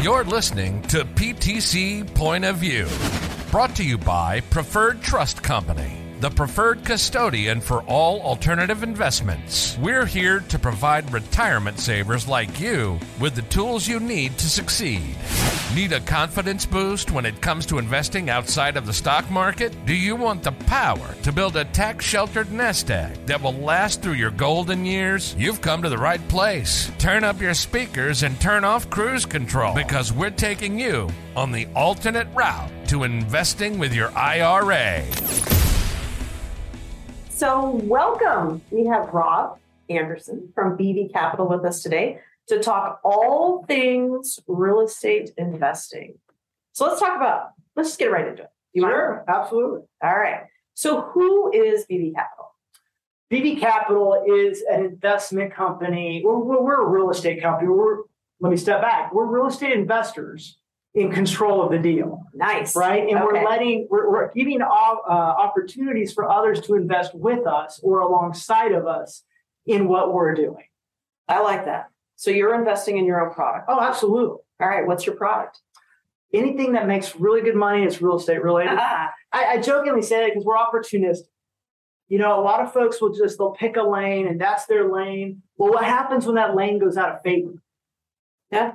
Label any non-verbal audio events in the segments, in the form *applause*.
You're listening to PTC Point of View, brought to you by Preferred Trust Company, the preferred custodian for all alternative investments. We're here to provide retirement savers like you with the tools you need to succeed. Need a confidence boost when it comes to investing outside of the stock market? Do you want the power to build a tax sheltered nest egg that will last through your golden years? You've come to the right place. Turn up your speakers and turn off cruise control because we're taking you on the alternate route to investing with your IRA. So, welcome. We have Rob Anderson from BV Capital with us today to talk all things real estate investing. So, let's talk about, let's just get right into it. You sure, mind? absolutely. All right. So, who is BV Capital? BV Capital is an investment company. We're, we're a real estate company. We're, let me step back. We're real estate investors in control of the deal. Nice. Right. And okay. we're letting, we're, we're giving uh, opportunities for others to invest with us or alongside of us in what we're doing. I like that. So you're investing in your own product. Oh, absolutely. All right. What's your product? Anything that makes really good money is real estate related. *laughs* I, I jokingly say it because we're opportunistic. You know, a lot of folks will just they'll pick a lane and that's their lane. Well, what happens when that lane goes out of favor? Yeah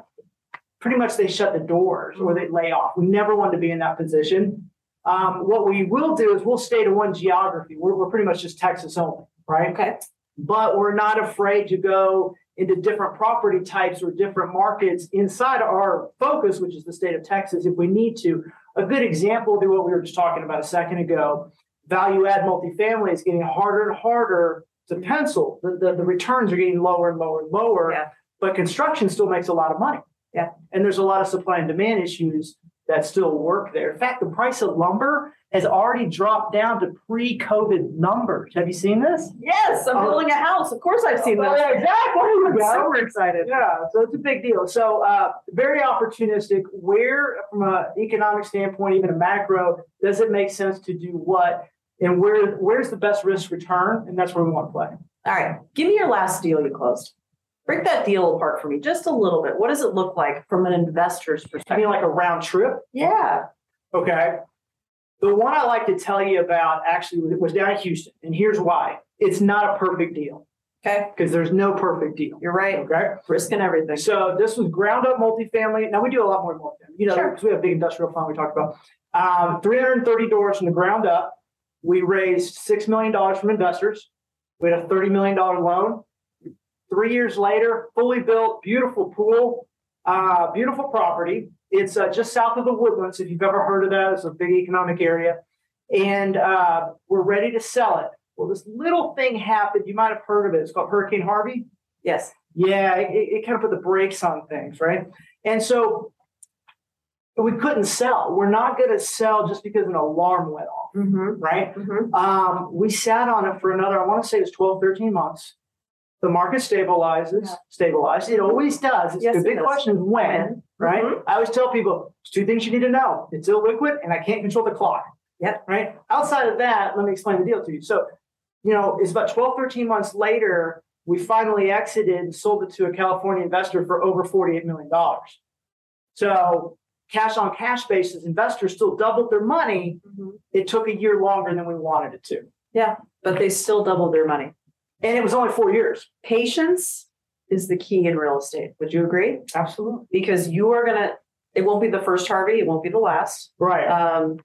pretty much they shut the doors or they lay off. We never want to be in that position. Um, what we will do is we'll stay to one geography. We're, we're pretty much just Texas only, right? Okay. But we're not afraid to go into different property types or different markets inside our focus, which is the state of Texas, if we need to. A good example be what we were just talking about a second ago. Value add multifamily is getting harder and harder to pencil. The, the, the returns are getting lower and lower and lower, yeah. but construction still makes a lot of money. Yeah. And there's a lot of supply and demand issues that still work there. In fact, the price of lumber has already dropped down to pre-COVID numbers. Have you seen this? Yes, I'm oh. building a house. Of course, I've seen oh, this. Yeah, exactly. *laughs* I'm super excited. Yeah, so it's a big deal. So uh, very opportunistic. Where, from an economic standpoint, even a macro, does it make sense to do what? And where where's the best risk return? And that's where we want to play. All right. Give me your last deal you closed. Break that deal apart for me just a little bit. What does it look like from an investor's perspective? I mean, like a round trip? Yeah. Okay. The one I like to tell you about actually was down in Houston, and here's why. It's not a perfect deal. Okay. Because there's no perfect deal. You're right. Okay. Risk and everything. So this was ground up multifamily. Now we do a lot more multifamily. You know, sure. we have big industrial fund we talked about. Um, 330 doors from the ground up. We raised $6 million from investors. We had a $30 million loan. Three years later, fully built, beautiful pool, uh, beautiful property. It's uh, just south of the Woodlands. If you've ever heard of that, it's a big economic area. And uh, we're ready to sell it. Well, this little thing happened. You might have heard of it. It's called Hurricane Harvey. Yes. Yeah, it, it kind of put the brakes on things, right? And so we couldn't sell. We're not going to sell just because an alarm went off, mm-hmm. right? Mm-hmm. Um, we sat on it for another, I want to say it was 12, 13 months the market stabilizes, yeah. stabilizes. It always does. It's yes, the big question is when, when. right? Mm-hmm. I always tell people there's two things you need to know. It's illiquid and I can't control the clock. Yep. Right. Outside of that, let me explain the deal to you. So, you know, it's about 12, 13 months later, we finally exited and sold it to a California investor for over $48 million. So cash on cash basis, investors still doubled their money. Mm-hmm. It took a year longer than we wanted it to. Yeah, but they still doubled their money. And it was only four years. Patience is the key in real estate. Would you agree? Absolutely. Because you are going to, it won't be the first Harvey, it won't be the last. Right. Um,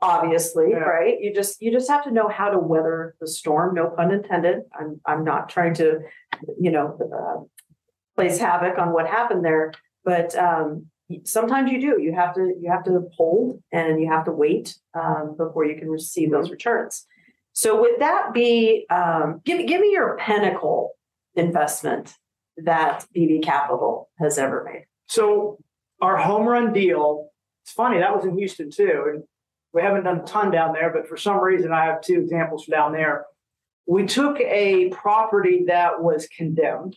obviously, Yeah. right? You just you just have to know how to weather the storm. No pun intended. I'm I'm not trying to, you know, uh, place havoc on what happened there, but um, sometimes you do. You have to you have to hold and you have to wait um, before you can receive those returns. So would that be um, give give me your pinnacle investment that BV Capital has ever made? So our home run deal. It's funny that was in Houston too, and we haven't done a ton down there, but for some reason I have two examples from down there. We took a property that was condemned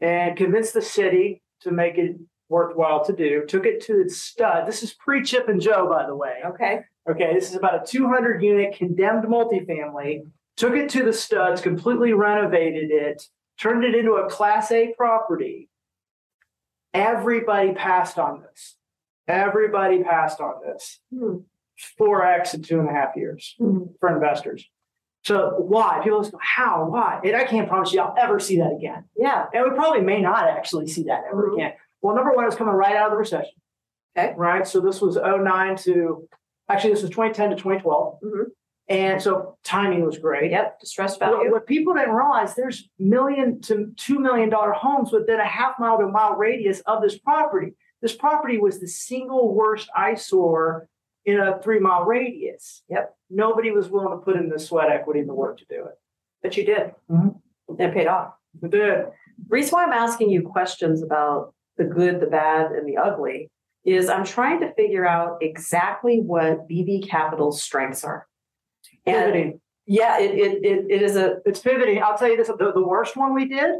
and convinced the city to make it worthwhile to do. Took it to its stud. This is pre Chip and Jo, by the way. Okay. Okay, this is about a 200 unit condemned multifamily. Took it to the studs, completely renovated it, turned it into a Class A property. Everybody passed on this. Everybody passed on this. Hmm. 4x in two and a half years Hmm. for investors. So why? People just go, how? Why? And I can't promise you I'll ever see that again. Yeah. And we probably may not actually see that ever Mhm. again. Well, number one, it was coming right out of the recession. Okay. Right. So this was 09 to actually this was 2010 to 2012. Mhm. And so timing was great. Yep. Distressed What, value. what people didn't realize there's million to two million dollar homes within a half mile to a mile radius of this property. This property was the single worst eyesore in a three mile radius. Yep. Nobody was willing to put in the sweat equity and the work to do it. But you did. Mhm. It paid off. We did. reason why I'm asking you questions about the good, the bad, and the ugly is I'm trying to figure out exactly what BV Capital's strengths are. And Pivoting. yeah, it, it, it, it is a It's pivoting. I'll tell you this: the, the worst one we did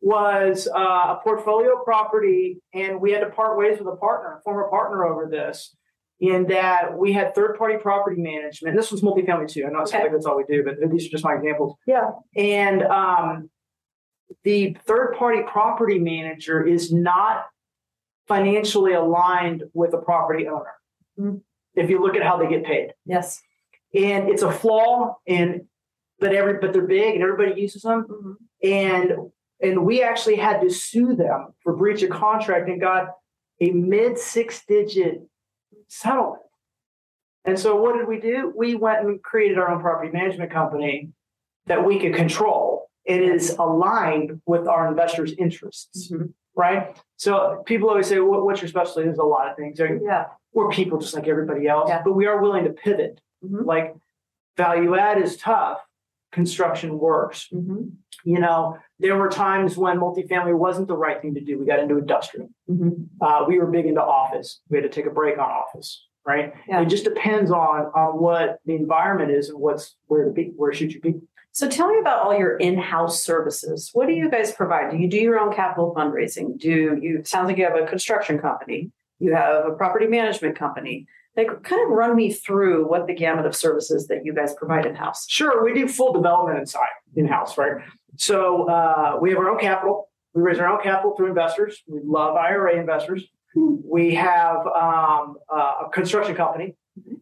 was uh, a portfolio property, and we had to part ways with a partner, a former partner, over this. In that we had third-party property management. This was multifamily too. I know it's Okay. like that's all we do, but these are just my examples. yeah. And um, the third-party property manager is not financially aligned with a property owner. Mhm. If you look at how they get paid Yes. and it's a flaw and but every but they're big and everybody uses them Mhm. and and we actually had to sue them for breach of contract and got a mid six digit settlement and so what did we do we went and created our own property management company that we could control it is aligned with our investors interests Mhm. Right so people always say what, what's your specialty there's a lot of things There- Yeah. we're people just like everybody else Yeah. but we are willing to pivot Mhm. like value add is tough construction works Mhm. you know there were times when multifamily wasn't the right thing to do we got into industrial Mhm. uh, we were big into office we had to take a break on office right Yeah. it just depends on on what the environment is and what's where to be where should you be So tell me about all your in-house services. What do you guys provide? Do you do your own capital fundraising? Do you sounds like you have a construction company, you have a property management company. Like kind of run me through what the gamut of services that you guys provide in-house. Sure, we do full development inside in house, right? So uh, we have our own capital. We raise our own capital through investors. We love IRA investors. We have um, uh, a construction company,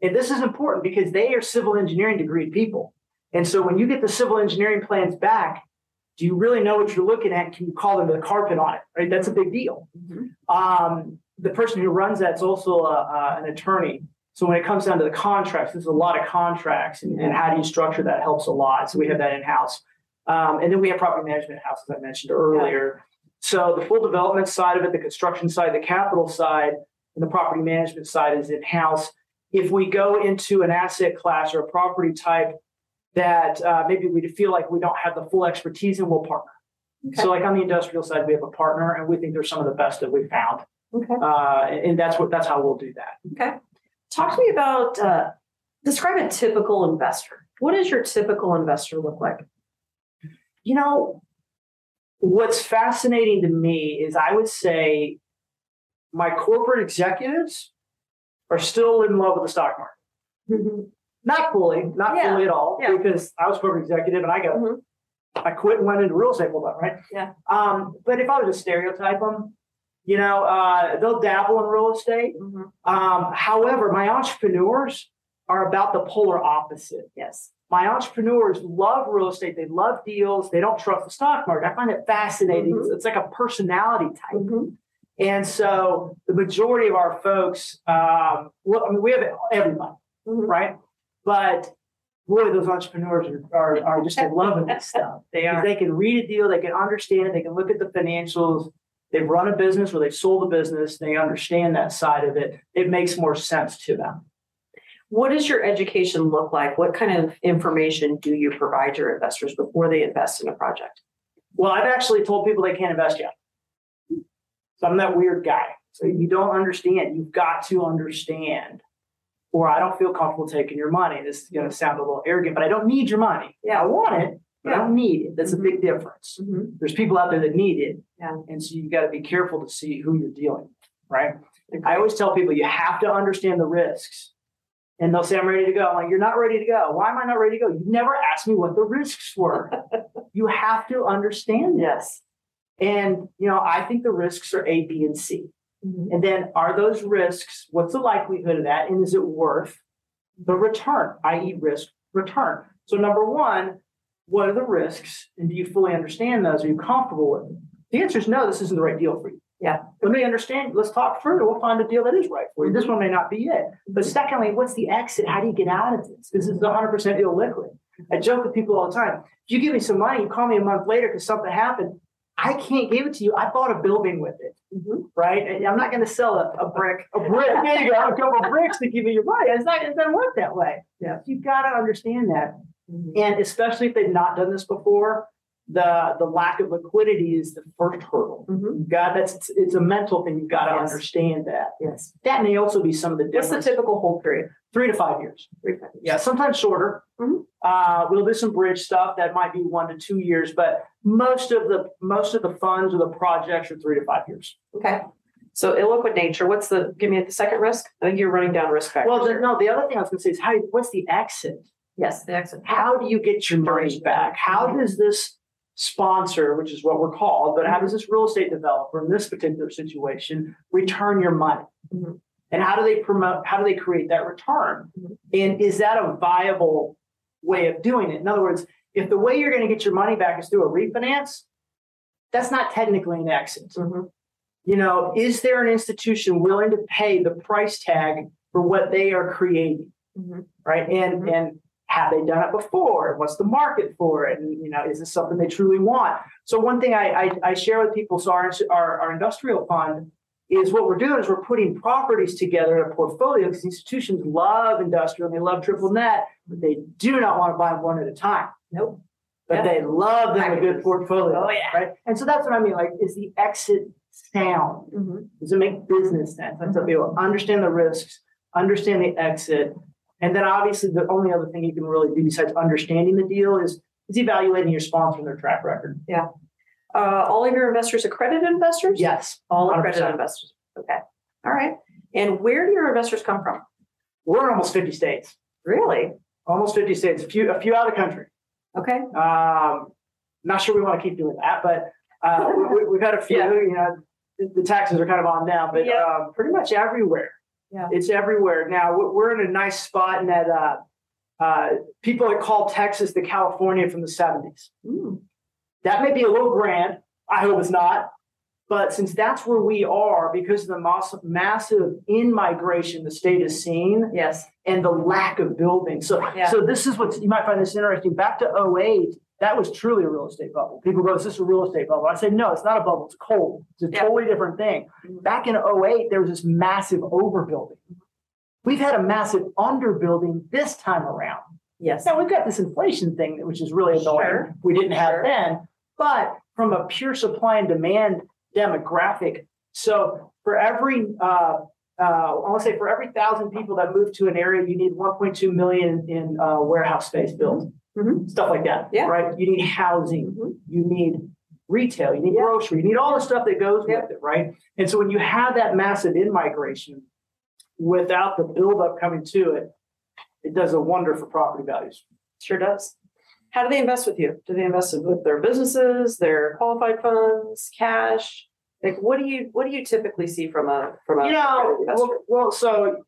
and this is important because they are civil engineering degree people. And so when you get the civil engineering plans back, do you really know what you're looking at? Can you call them the carpet on it? Right, that's a big deal. Um, the person who runs that's also a, uh, an attorney. So when it comes down to the contracts, there's a lot of contracts, and, and how do you structure that helps a lot. So we have that in house, um, and then we have property management house, as I mentioned earlier. So the full development side of it, the construction side, the capital side, and the property management side is in house. If we go into an asset class or a property type that uh, maybe we feel like we don't have the full expertise and we'll partner. Okay. So, like on the industrial side, we have a partner, and we think they're some of the best that we've found, Okay. uh, and and that's what that's how we'll do that. Okay. Talk to me about uh, describe a typical investor. What does your typical investor look like? You know, what's fascinating to me is I would say my corporate executives are still in love with the stock market. Not fully, not Yeah, fully at all, yeah. because I was corporate executive and I got Mhm. I quit and went into real estate full time, right? Yeah. Um, but if I was to stereotype them, you know, uh, they'll dabble in real estate. Mhm. Um, however, my entrepreneurs are about the polar opposite. Yes. My entrepreneurs love real estate. They love deals. They don't trust the stock market. I find it fascinating. Mhm. It's, like a personality type. Mhm. And so the majority of our folks, um, well, I mean, we have everybody, Mhm. right? But boy, those entrepreneurs are, are, just *laughs* loving this stuff. They are. They can read a deal, they can understand it, they can look at the financials. They've run a business or they've sold a business, they understand that side of it. It makes more sense to them. What does your education look like? What kind of information do you provide your investors before they invest in a project? Well, I've actually told people they can't invest yet. So I'm that weird guy. So you don't understand. You've got to understand. Or I don't feel comfortable taking your money. This is going to sound a little arrogant, but I don't need your money. Yeah. I want it, but I don't need it. That's a big difference. Mhm. There's people out there that need it. Yeah. And so you've got to be careful to see who you're dealing with, right? I always tell people you have to understand the risks. And they'll say, I'm ready to go. I'm like, you're not ready to go. Why am I not ready to go? You never asked me what the risks were. *laughs* you have to understand this. And, you know, I think the risks are A, B, and C. Mhm. And then are those risks, what's the likelihood of that? And is it worth the return, i.e., risk return? So, number one, what are the risks? And do you fully understand those? Are you comfortable with them? The answer is no, this isn't the right deal for you. Yeah. Let me understand. Let's talk further. We'll find a deal that is right for you. This one may not be it. But secondly, what's the exit? How do you get out of this? This is 100% illiquid. I joke with people all the time. If you give me some money, you call me a month later because something happened, I can't give it to you. I bought a building with it, Mhm. right? And I'm not going to sell a, a brick. a brick. There you go. A couple of bricks to give you your money. It's not. It doesn't work that way. Yeah. You've got to understand that, Mhm. and especially if they've not done this before, the the lack of liquidity is the first hurdle. Mhm. You've got that's it's, it's a mental thing. You've got to Yes. understand that. Yes. That may also be some of the Difference. What's the typical hold period? Three to five years. Three, five years. Yeah, sometimes shorter. Mhm. Uh, we'll do some bridge stuff that might be one to two years, but most of the most of the funds or the projects are three to five years. Okay. So illiquid nature, what's the, give me the second risk? I think you're running down risk factors. Well, the, no, the other thing I was going to say is how what's the exit? Yes, the exit. How do you get your money back? How does this sponsor, which is what we're called, but how does this real estate developer in this particular situation return your money? Mhm. And how do they promote? How do they create that return? Mhm. And is that a viable way of doing it? In other words, if the way you're going to get your money back is through a refinance, that's not technically an exit. Mhm. You know, is there an institution willing to pay the price tag for what they are creating? Mhm. right? And Mhm. and have they done it before? What's the market for it? And you know, is this something they truly want? So one thing I I, I share with people, so our, our our industrial fund is what we're doing is we're putting properties together in a portfolio because institutions love industrial and they love triple net, but they do not want to buy one at a time. Nope. But Yeah. they love them a good portfolio. Oh, yeah. Right. And so that's what I mean. Like, is the exit sound? Mhm. Does it make business sense? I tell people, understand the risks, understand the exit. And then obviously the only other thing you can really do besides understanding the deal is is evaluating your sponsor and their track record. Uh, all of your investors accredited investors? Yes. All 100%. accredited investors. Okay. All right. And where do your investors come from? We're in almost 50 states. Really? Almost 50 states, a few, a few out of country. Okay. Um, not sure we want to keep doing that, but uh, we, we've had a few, Yeah. you know, the, the taxes are kind of on now, but Yeah. um, pretty much everywhere. Yeah. It's everywhere. Now we're- in a nice spot in that uh, uh, people that call Texas the California from the 70s. Mm. That may be a little grand. I hope it's not. But since that's where we are, because of the mass- massive in migration the state has seen Yes. and the lack of building. So, Yeah. so this is what you might find this interesting. Back to 08, that was truly a real estate bubble. People go, is this a real estate bubble? I say, no, it's not a bubble. It's cold. It's a Yeah. totally different thing. Mhm. Back in 08, there was this massive overbuilding. We've had a massive underbuilding this time around. Yes. Now we've got this inflation thing, which is really annoying. Sure. We didn't have Sure. then, but from a pure supply and demand demographic. So for every, uh, uh, I want to say for every thousand people that move to an area, you need 1.2 million in uh, warehouse space built, Mhm. stuff like that. Yeah. Right. You need housing. Mhm. You need retail. You need Yeah. grocery. You need all the stuff that goes Yeah. with it. Right. And so when you have that massive in migration, without the buildup coming to it, it does a wonder for property values. Sure does. How do they invest with you? Do they invest with their businesses, their qualified funds, cash? Like, what do you what do you typically see from a from a you know, investor? well, well, so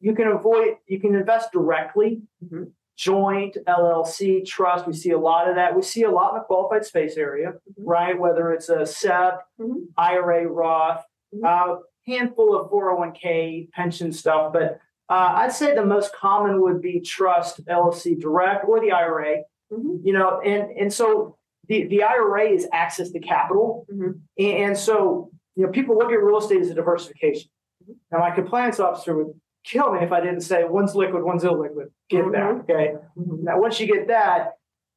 you can avoid, you can invest directly, Mhm. joint, LLC, trust. We see a lot of that. We see a lot in the qualified space area, Mhm. right? Whether it's a SEP, Mhm. IRA, Roth, Mhm. uh, handful of 401k pension stuff, but uh, I'd say the most common would be trust, LLC, direct, or the IRA. Mhm. You know, and and so the the IRA is access to capital, Mhm. and, and so you know people look at real estate as a diversification. Mhm. Now, my compliance officer would kill me if I didn't say one's liquid, one's illiquid. Get that, Mhm. okay? Mhm. Now, once you get that,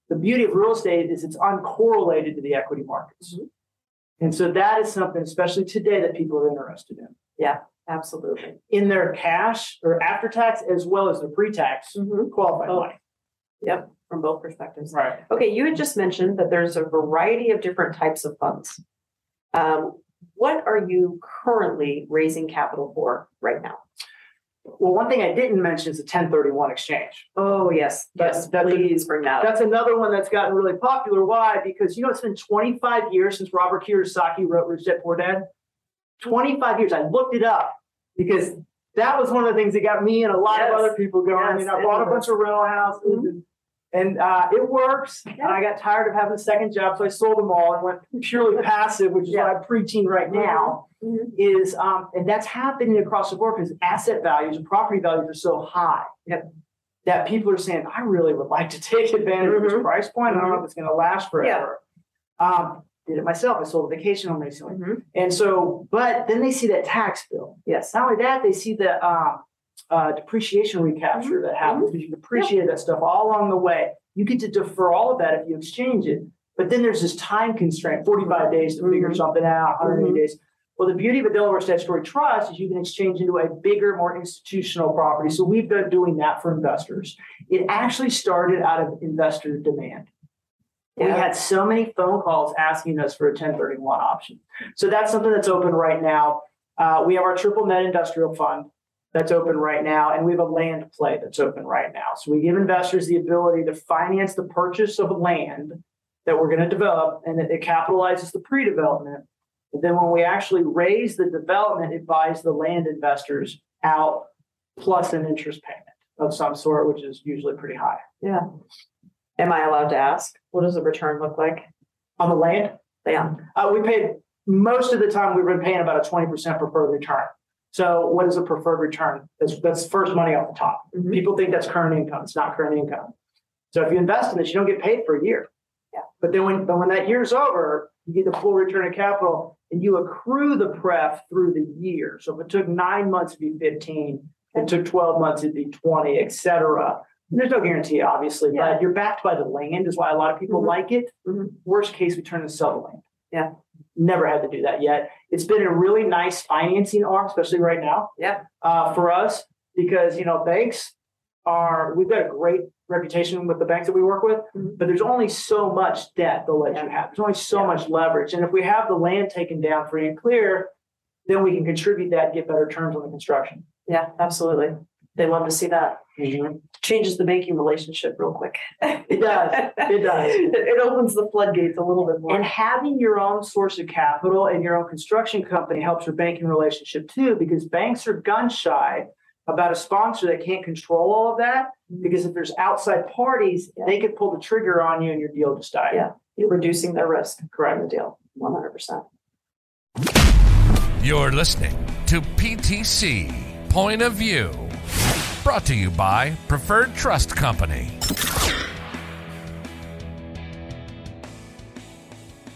the beauty of real estate is it's uncorrelated to the equity markets. Mhm. And so that is something, especially today, that people are interested in. Absolutely. In their cash or after tax, as well as their pre tax Mhm. qualified Oh. money. Yep, from both perspectives. Right. Okay, you had just mentioned that there's a variety of different types of funds. Um, what are you currently raising capital for right now? Well, one thing I didn't mention is the 1031 exchange. Oh, yes, That's- yes, that's a- please bring that up. That's another one that's gotten really popular. Why? Because you know it's been 25 years since Robert Kiyosaki wrote Rich Dad Poor Dad. 25 years. I looked it up because that was one of the things that got me and a lot Yes. of other people going. I mean, I bought a bunch of rental houses Mhm. and, and uh, it works. And I got tired of having a second job, so I sold them all and went purely *laughs* passive, which is Yeah. what I'm preaching right now. Mhm. Is um, and that's happening across the board because asset values and property values are so high. Yep. That people are saying, I really would like to take advantage of this Mhm. price point. I don't know if it's going to last forever. Um, did it myself. I sold a vacation home recently. Mhm. And so, but then they see that tax bill. Yes, Not only that, they see the um, uh, depreciation recapture that happens because you depreciate that stuff all along the way. You get to defer all of that if you exchange it. But then there's this time constraint 45 days to figure Mhm. something out, 180 Mhm. days. Well, the beauty of a Delaware statutory trust is you can exchange into a bigger, more institutional property. So we've been doing that for investors. It actually started out of investor demand. We had so many phone calls asking us for a 1031 option. So that's something that's open right now. Uh, we have our triple net industrial fund that's open right now, and we have a land play that's open right now. So we give investors the ability to finance the purchase of land that we're going to develop, and it, it capitalizes the pre-development. And then when we actually raise the development, it buys the land investors out plus an interest payment of some sort, which is usually pretty high. yeah. Am I allowed to ask? What does the return look like? On the land, Yeah, Uh, we paid most of the time we've been paying about a 20% preferred return. So what is a preferred return? That's, that's first money off the top. Mhm. People think that's current income. It's not current income. So if you invest in this, you don't get paid for a year. Yeah. But then when, but when that year's over, you get the full return of capital and you accrue the pref through the year. So if it took nine months, it'd be 15. If it took 12 months, it'd be 20, et cetera. There's no guarantee, obviously, Yeah. but you're backed by the land is why a lot of people Mhm. like it. Mhm. Worst case, we turn and sell the land. Yeah. Never had to do that yet. It's been a really nice financing arm, especially right now. Yeah. Uh, for us, because you know, banks are we've got a great reputation with the banks that we work with, Mhm. but there's only so much debt they'll let you have. There's only so Yeah. much leverage. And if we have the land taken down free and clear, then we can contribute that and get better terms on the construction. yeah, absolutely. They love to see that. Mm-hmm. Changes the banking relationship real quick. It does. It does. It *laughs* it opens the floodgates a little bit more. And having your own source of capital and your own construction company helps your banking relationship too, because banks are gun shy about a sponsor that can't control all of that. Mm-hmm. Because if there's outside parties, Yeah. they could pull the trigger on you and your deal just died. Yeah. You're reducing their risk. Correct. in the deal. One hundred percent. You're listening to PTC Point of View. Brought to you by Preferred Trust Company.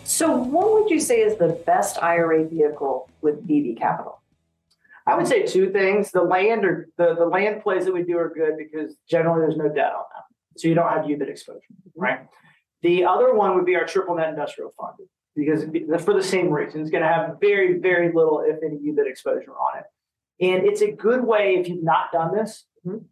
So, what would you say is the best IRA vehicle with BV Capital? I would say two things. The land or the, the land plays that we do are good because generally there's no debt on them. So you don't have UBIT exposure, right? The other one would be our triple net industrial fund because for the same reason, it's going to have very, very little, if any, UBIT exposure on it. And it's a good way, if you've not done this.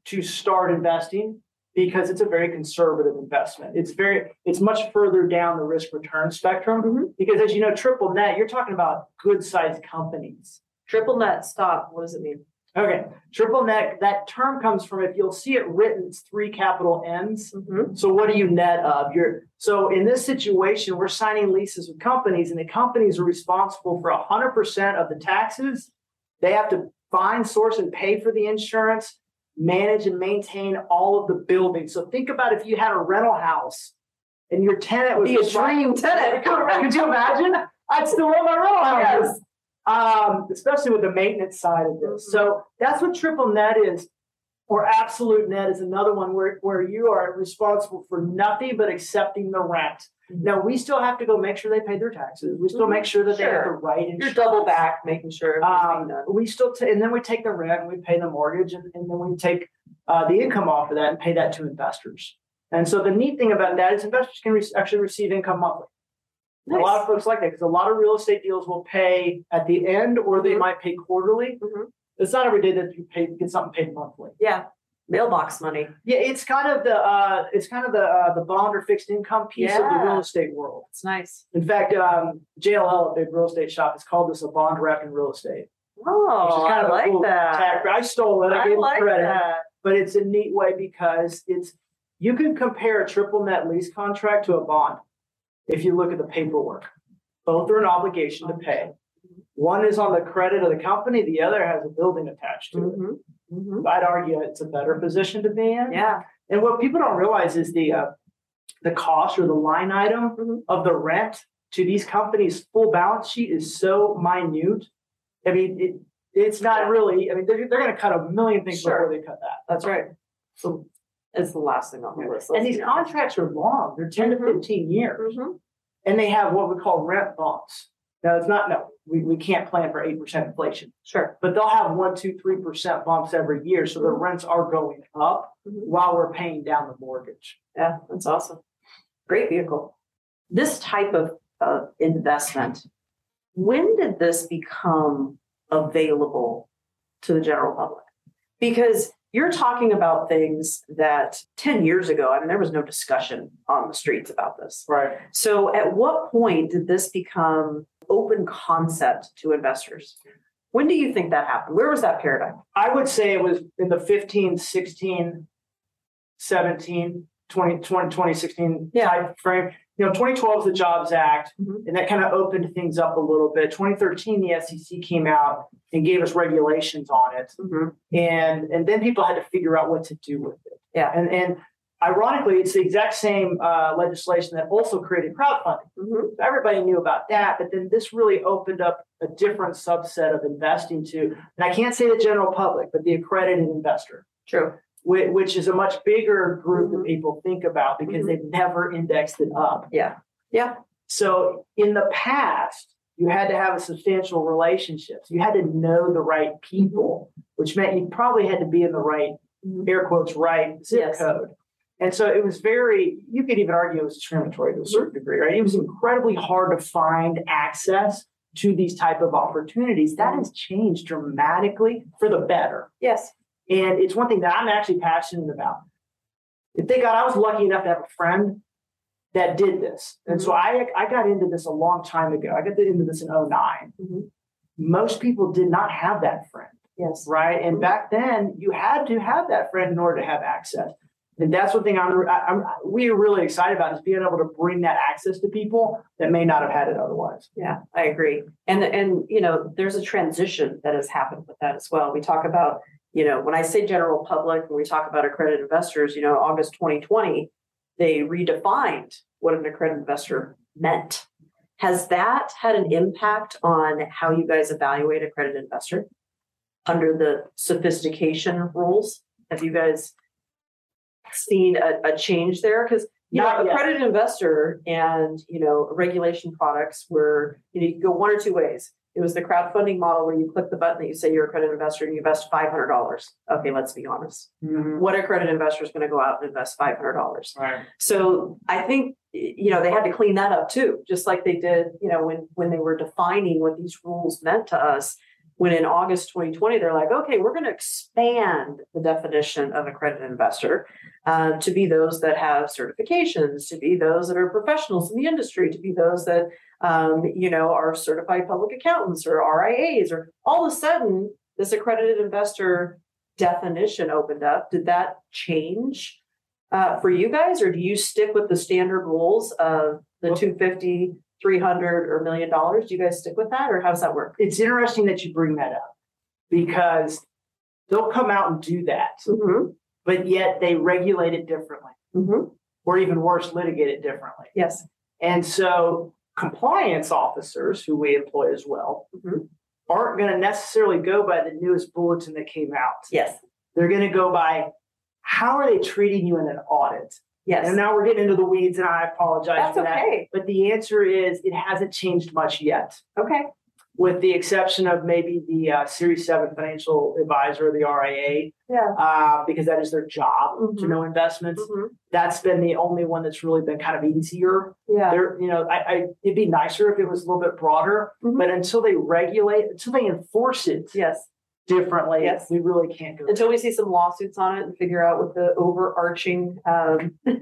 To start investing because it's a very conservative investment. It's very, it's much further down the risk return spectrum Mhm. because as you know, triple net, you're talking about good sized companies. Triple net stop. What does it mean? Okay, triple net, that term comes from, if you'll see it written, it's three capital N's. Mm-hmm. So what do you net of? You're, so in this situation, we're signing leases with companies and the companies are responsible for hundred percent of the taxes. They have to find, source and pay for the insurance, manage and maintain all of the buildings. So think about if you had a rental house and your tenant was Be a dream tenant. *laughs* Could you imagine? I'd still own my rental house um, especially with the maintenance side of this. Mm-hmm. So that's what triple net is, or absolute net is another one where, where you are responsible for nothing but accepting the rent. Mhm. Now we still have to go make sure they pay their taxes. We still Mhm. make sure that they have the Sure. right You're insurance. double back, making sure. everything's Um, done. we still, ta- and then we take the rent and we pay the mortgage and, and then we take uh, the income off of that and pay that to investors. And so the neat thing about that is investors can re- actually receive income monthly. A lot of folks like that because a lot of real estate deals will pay at the end or they Mhm. might pay quarterly. Mhm. It's not every day that you pay get something paid monthly. Yeah, mailbox money. Yeah, it's kind of the uh, it's kind of the uh, the bond or fixed income piece of the real estate world. It's nice. In fact, um, JLL, a big real estate shop, has called this a bond wrapped in real estate Oh, kind I of like cool that. I stole it. I, I gave like credit, that. but it's a neat way because it's you can compare a triple net lease contract to a bond if you look at the paperwork. Both are an obligation to pay. One is on the credit of the company, the other has a building attached to it. Mhm, mhm. I'd argue it's a better position to be in. Yeah. And what people don't realize is the uh, the cost or the line item Mhm. of the rent to these companies' full balance sheet is so minute. I mean, it, it's not really. I mean, they're, they're going to cut a million things Sure. before they cut that. That's right. So it's the last thing on the list. And let's these be honest. contracts are long; they're 10 Mhm. to fifteen years, Mhm. and they have what we call rent bumps. Now, it's not no, we, we can't plan for eight percent inflation, Sure. but they'll have one, two, three percent bumps every year, so the rents are going up Mhm. while we're paying down the mortgage. Yeah, that's awesome. Great vehicle. This type of, of investment, when did this become available to the general public? Because you're talking about things that 10 years ago, I mean, there was no discussion on the streets about this. Right. So at what point did this become open concept to investors? When do you think that happened? Where was that paradigm? I would say it was in the 15, 16, 17, 20, 20 2016 Yeah. type frame. You know, 2012 was the Jobs Act, Mhm. and that kind of opened things up a little bit. 2013, the SEC came out and gave us regulations on it. And and then people had to figure out what to do with it. Yeah. And and ironically, it's the exact same uh, legislation that also created crowdfunding. Mhm. So everybody knew about that, but then this really opened up a different subset of investing to, and I can't say the general public, but the accredited investor, True. which, which is a much bigger group Mhm. that people think about because Mhm. they've never indexed it up. Yeah. Yeah. So in the past, you had to have a substantial relationships. You had to know the right people, which meant you probably had to be in the right Mhm. air quotes right zip Yes. code. And so it was very, you could even argue it was discriminatory to a certain degree, right? It was incredibly hard to find access to these type of opportunities. That has changed dramatically for the better. Yes. And it's one thing that I'm actually passionate about. And thank God I was lucky enough to have a friend that did this. And so I, I got into this a long time ago. I got into this in 9 Mhm. Most people did not have that friend Yes. right? And Mhm. back then, you had to have that friend in order to have access. And that's one thing I'm, I'm we're really excited about is being able to bring that access to people that may not have had it otherwise. Yeah, I agree. And and you know, there's a transition that has happened with that as well. We talk about, you know, when I say general public, when we talk about accredited investors, you know, August 2020, they redefined what an accredited investor meant. Has that had an impact on how you guys evaluate accredited investor under the sophistication rules? Have you guys seen a, a change there? Because you Not know, yet. accredited investor and you know regulation products were you know you go one or two ways. It was the crowdfunding model where you click the button that you say you're a accredited investor and you invest five hundred dollars. Okay, let's be honest. Mm-hmm. What accredited investor is going to go out and invest five hundred dollars? Right. So I think you know they had to clean that up too, just like they did you know when when they were defining what these rules meant to us. When in August 2020, they're like, okay, we're going to expand the definition of accredited investor uh, to be those that have certifications, to be those that are professionals in the industry, to be those that um, you know are certified public accountants or RIAs, or all of a sudden this accredited investor definition opened up. Did that change uh, for you guys, or do you stick with the standard rules of the 250, 300, or million dollars? Do you guys stick with that, or how does that work? It's interesting that you bring that up because they'll come out and do that, Mm-hmm. but yet they regulate it differently, Mm-hmm. or even worse, litigate it differently. Yes. And so compliance officers, who we employ as well, Mhm. aren't going to necessarily go by the newest bulletin that came out. Yes. They're going to go by how are they treating you in an audit? Yes. And now we're getting into the weeds, and I apologize That's for that. okay. But the answer is it hasn't changed much yet, Okay. with the exception of maybe the uh, Series 7 financial advisor, the RIA, Yeah. uh, because that is their job to Mhm. know investments. Mhm. That's been the only one that's really been kind of easier. Yeah. There, you know, I, I it'd be nicer if it was a little bit broader, Mhm. but until they regulate, until they enforce it, Yes. Differently. Yes. We really can't go. Until we see some lawsuits on it and figure out what the overarching um, *laughs*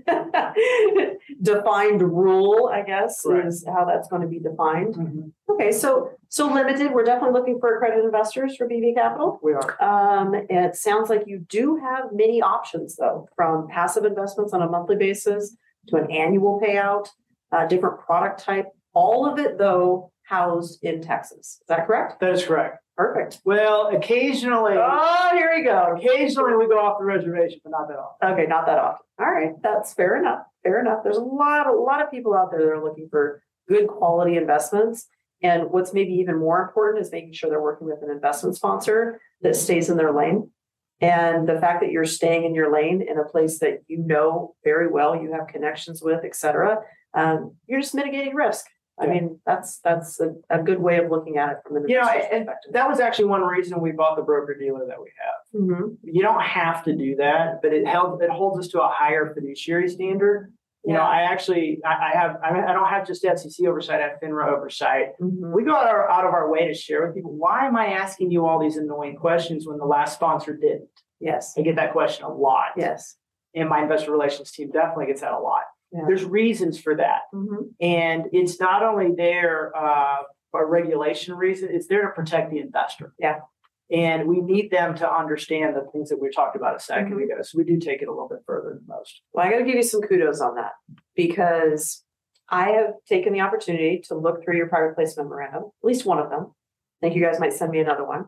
defined rule, I guess, Correct. is how that's going to be defined. Mhm. Okay, so so limited. We're definitely looking for accredited investors for BV Capital. We are. Um, it sounds like you do have many options though, from passive investments on a monthly basis to an annual payout, uh, different product type. All of it though housed in Texas. Is that correct? That is correct. Perfect. Well, occasionally, Oh, here we go. occasionally we go off the reservation, but not that often. Okay, not that often. All right, that's fair enough. Fair enough. There's a lot, a lot of people out there that are looking for good quality investments. And what's maybe even more important is making sure they're working with an investment sponsor that stays in their lane. And the fact that you're staying in your lane in a place that you know very well, you have connections with, et cetera, um, you're just mitigating risk. I Yeah. mean, that's that's a, a good way of looking at it from an You know, perspective. that was actually one reason we bought the broker dealer that we have. Mhm. You don't have to do that, but it held it holds us to a higher fiduciary standard. You know, I actually I, I have I, mean, I don't have just SEC oversight, I have FINRA oversight. Mhm. We go out, our, out of our way to share with people why am I asking you all these annoying questions when the last sponsor didn't? Yes. I get that question a lot. Yes. And my investor relations team definitely gets that a lot. Yeah. There's reasons for that. Mhm. And it's not only there uh, for regulation reason, it's there to protect the investor. Yeah. And we need them to understand the things that we talked about a 2nd Mhm. ago. So we do take it a little bit further than most. Well, I got to give you some kudos on that because I have taken the opportunity to look through your private place memorandum, at least one of them. I think you guys might send me another one.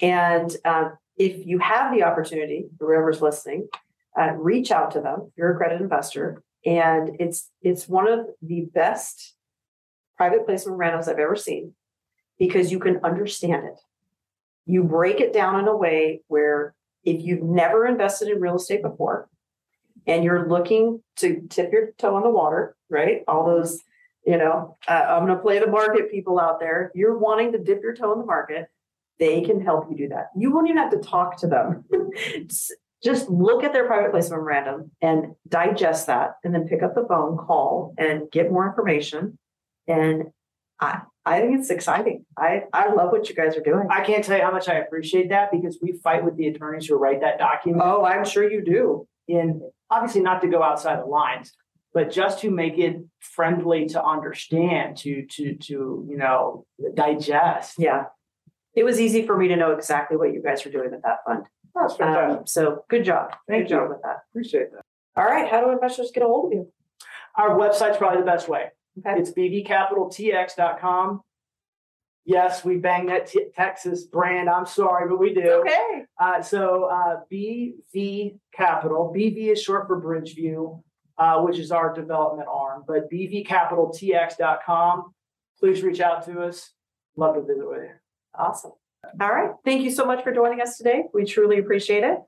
And um, if you have the opportunity, whoever's listening, uh, reach out to them. If you're a credit investor, and it's it's one of the best private placement memorandums I've ever seen because you can understand it. You break it down in a way where if you've never invested in real estate before, and you're looking to tip your toe in the water, right? All those, you know, uh, I'm going to play the market people out there. You're wanting to dip your toe in the market. They can help you do that. You won't even have to talk to them. *laughs* Just look at their private place memorandum and digest that, and then pick up the phone, call, and get more information. And I, I think it's exciting. I, I love what you guys are doing. I can't tell you how much I appreciate that because we fight with the attorneys who write that document. Oh, I'm sure you do. And obviously not to go outside the lines, but just to make it friendly to understand, to to to you know digest. Yeah. It was easy for me to know exactly what you guys were doing with that fund. That's fantastic. Um, so good job. Thank good job you. with that. Appreciate that. All right. How do investors get a hold of you? Our website's probably the best way. Okay. It's bvcapitaltx.com. Yes, we bang that t- Texas brand. I'm sorry, but we do. Okay. Uh, so uh, BV Capital, BV is short for Bridgeview, uh, which is our development arm, but bvcapitaltx.com. Please reach out to us. Love to visit with you. Awesome. All right. Thank you so much for joining us today. We truly appreciate it.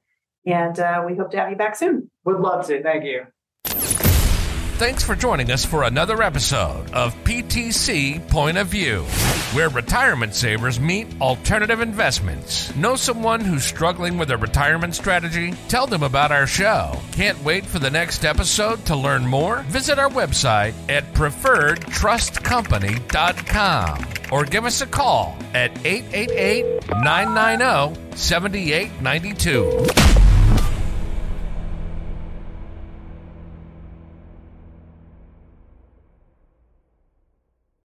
And uh, we hope to have you back soon. Would love to. Thank you. Thanks for joining us for another episode of PTC Point of View, where retirement savers meet alternative investments. Know someone who's struggling with a retirement strategy? Tell them about our show. Can't wait for the next episode to learn more? Visit our website at preferredtrustcompany.com or give us a call at 888 990 7892.